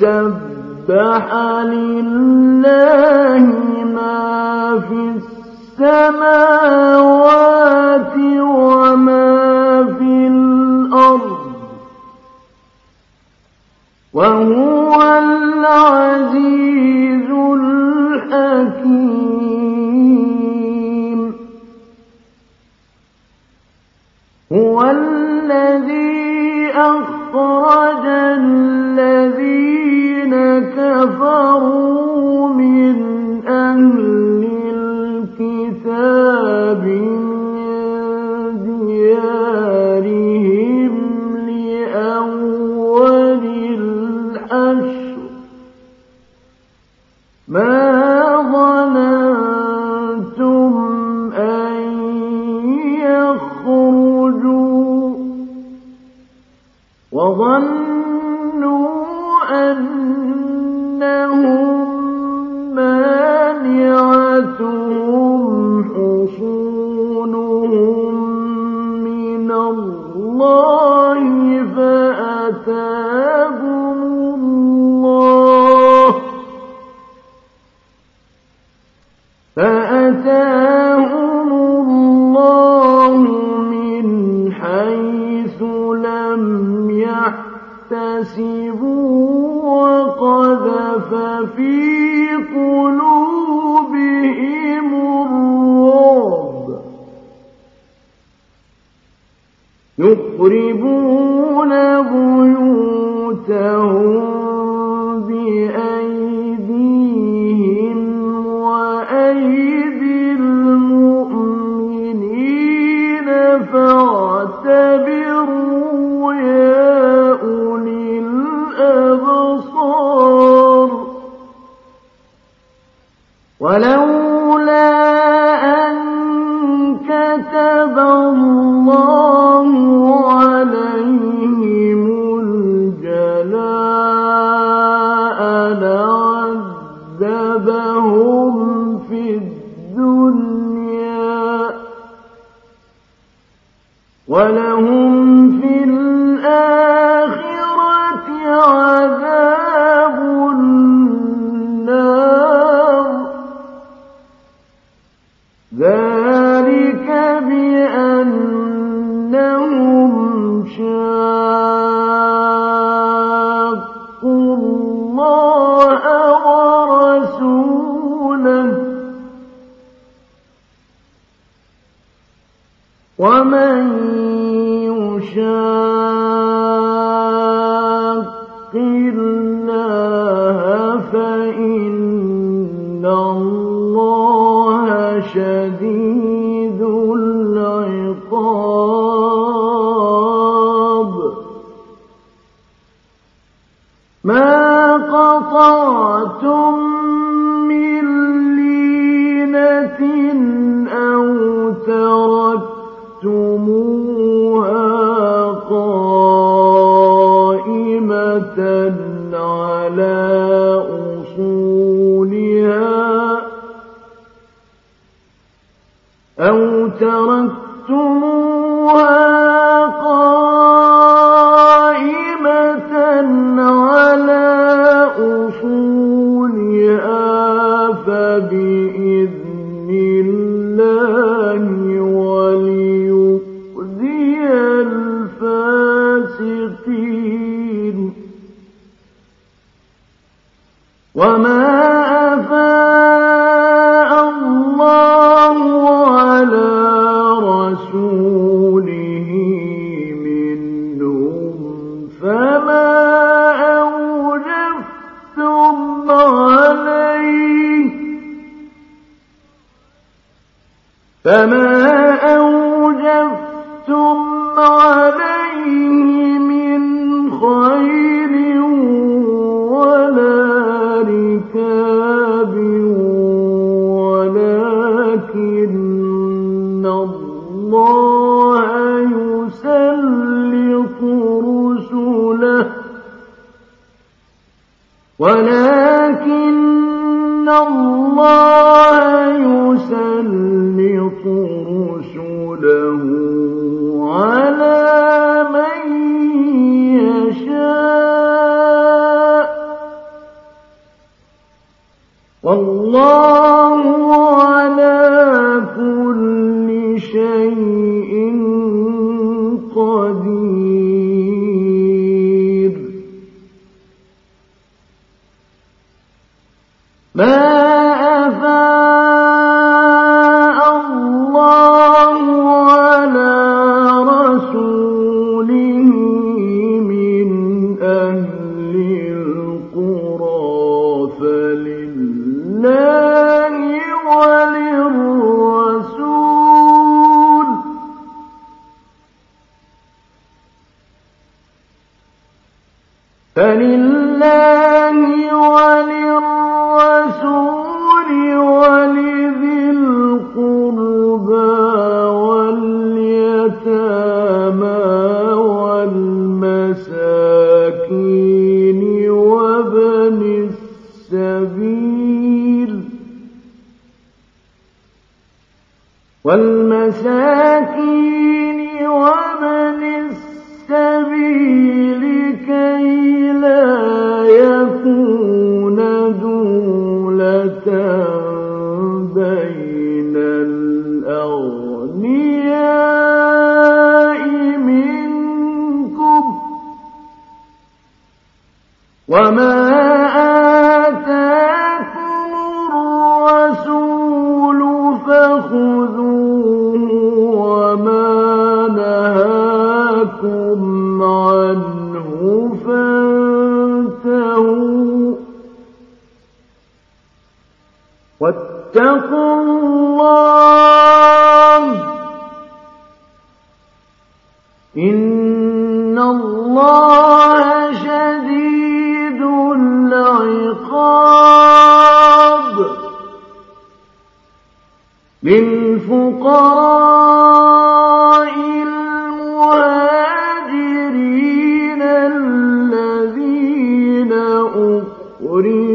سبح لله ما في السماوات وما في الأرض وهو يَحْتَسِبُهُ وَقَذَفَ فِي كتب الله ومن يشاء أو ترك فما والله فلله وللرسول ولذي القربى واليتامى والمساكين وابن السبيل والمساكين وما للفقراء المهاجرين الذين أخرجوا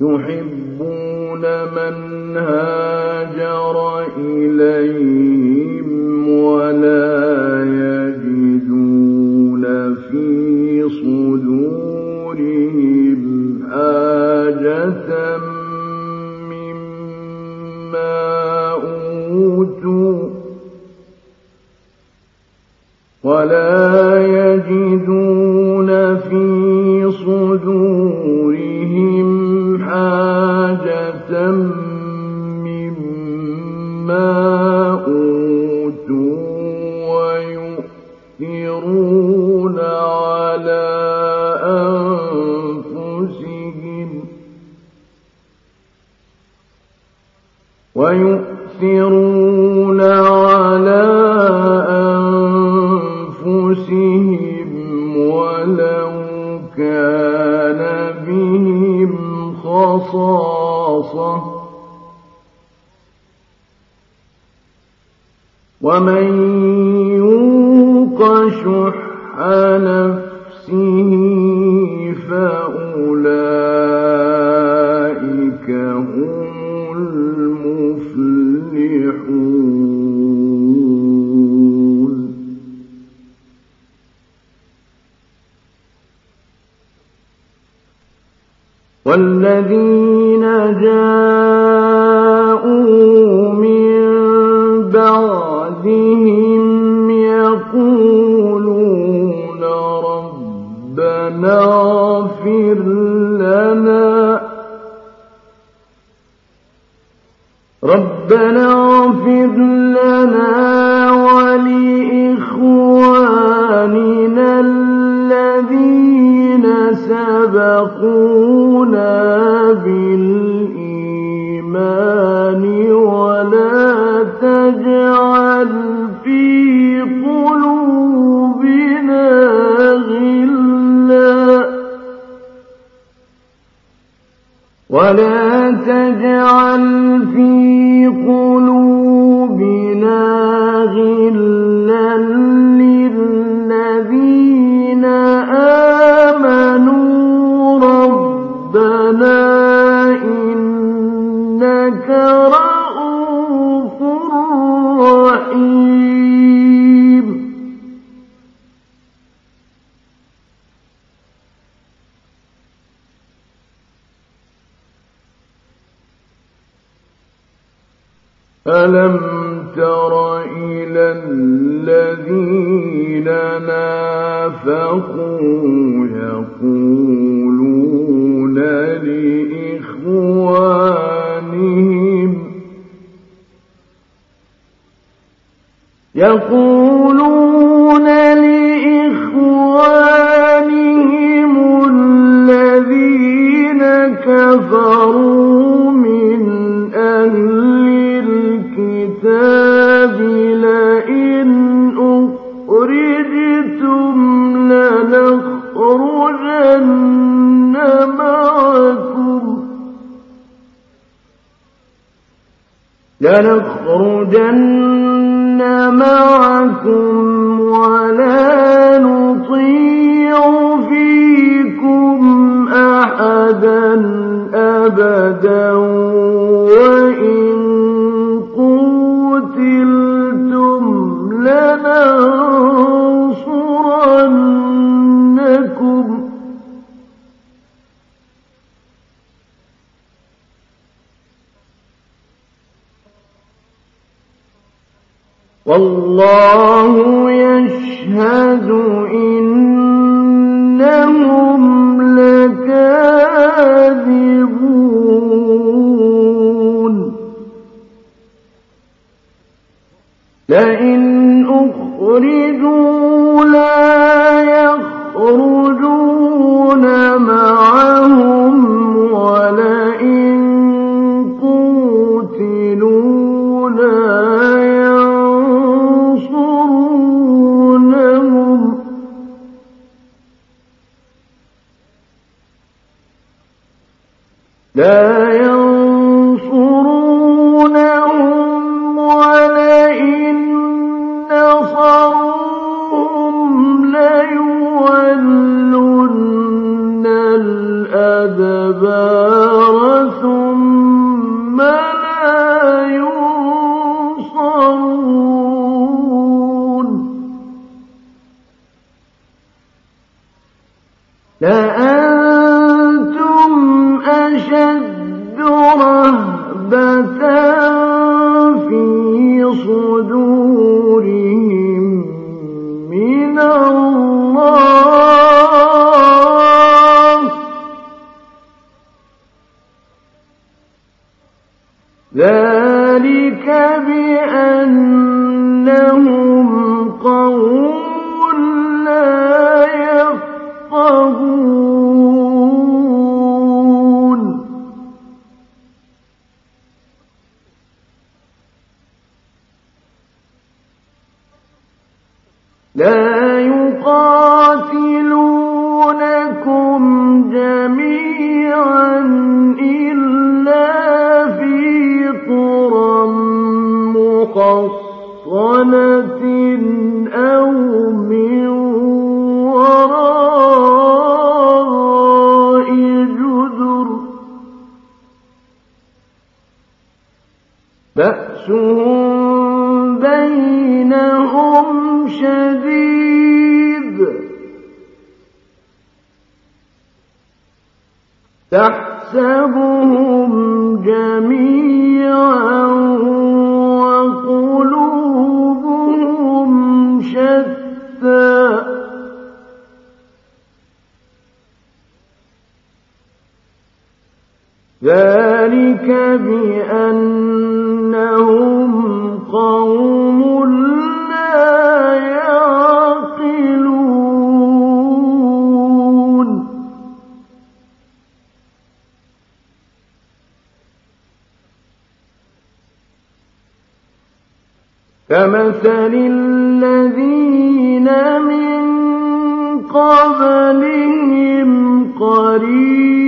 يحبون من هاجر تُبْصِرُونَ والذين جاءوا ولا تجعل في قلوبنا غلا ألم تر إلى الذين نافقوا يقولون لإخوانهم يقولون لنخرجن معكم ولا نطيع فيكم أحدا أبدا والله تحسبهم جميعا وقلوبهم شتى. ذلك بأنهم قوم كمثل الذين من قبلهم قريبا.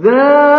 ذلك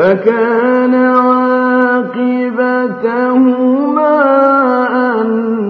فكان عاقبتهما أن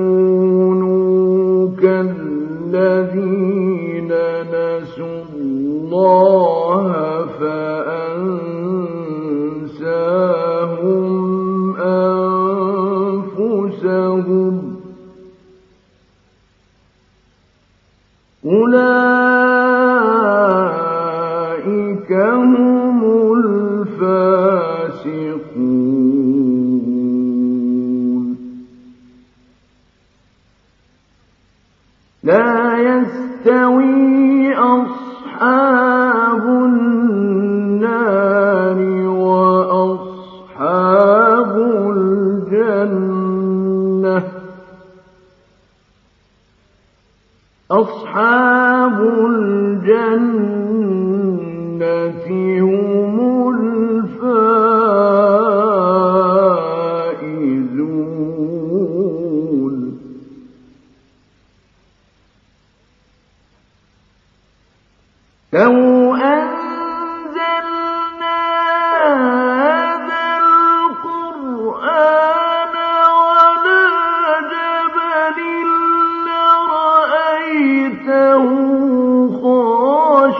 أصحاب الجنة.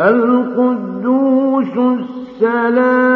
القدوس السلام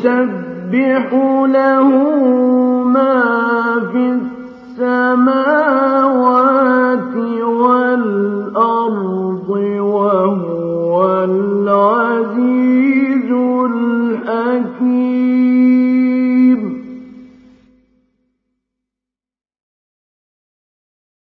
يسبح له ما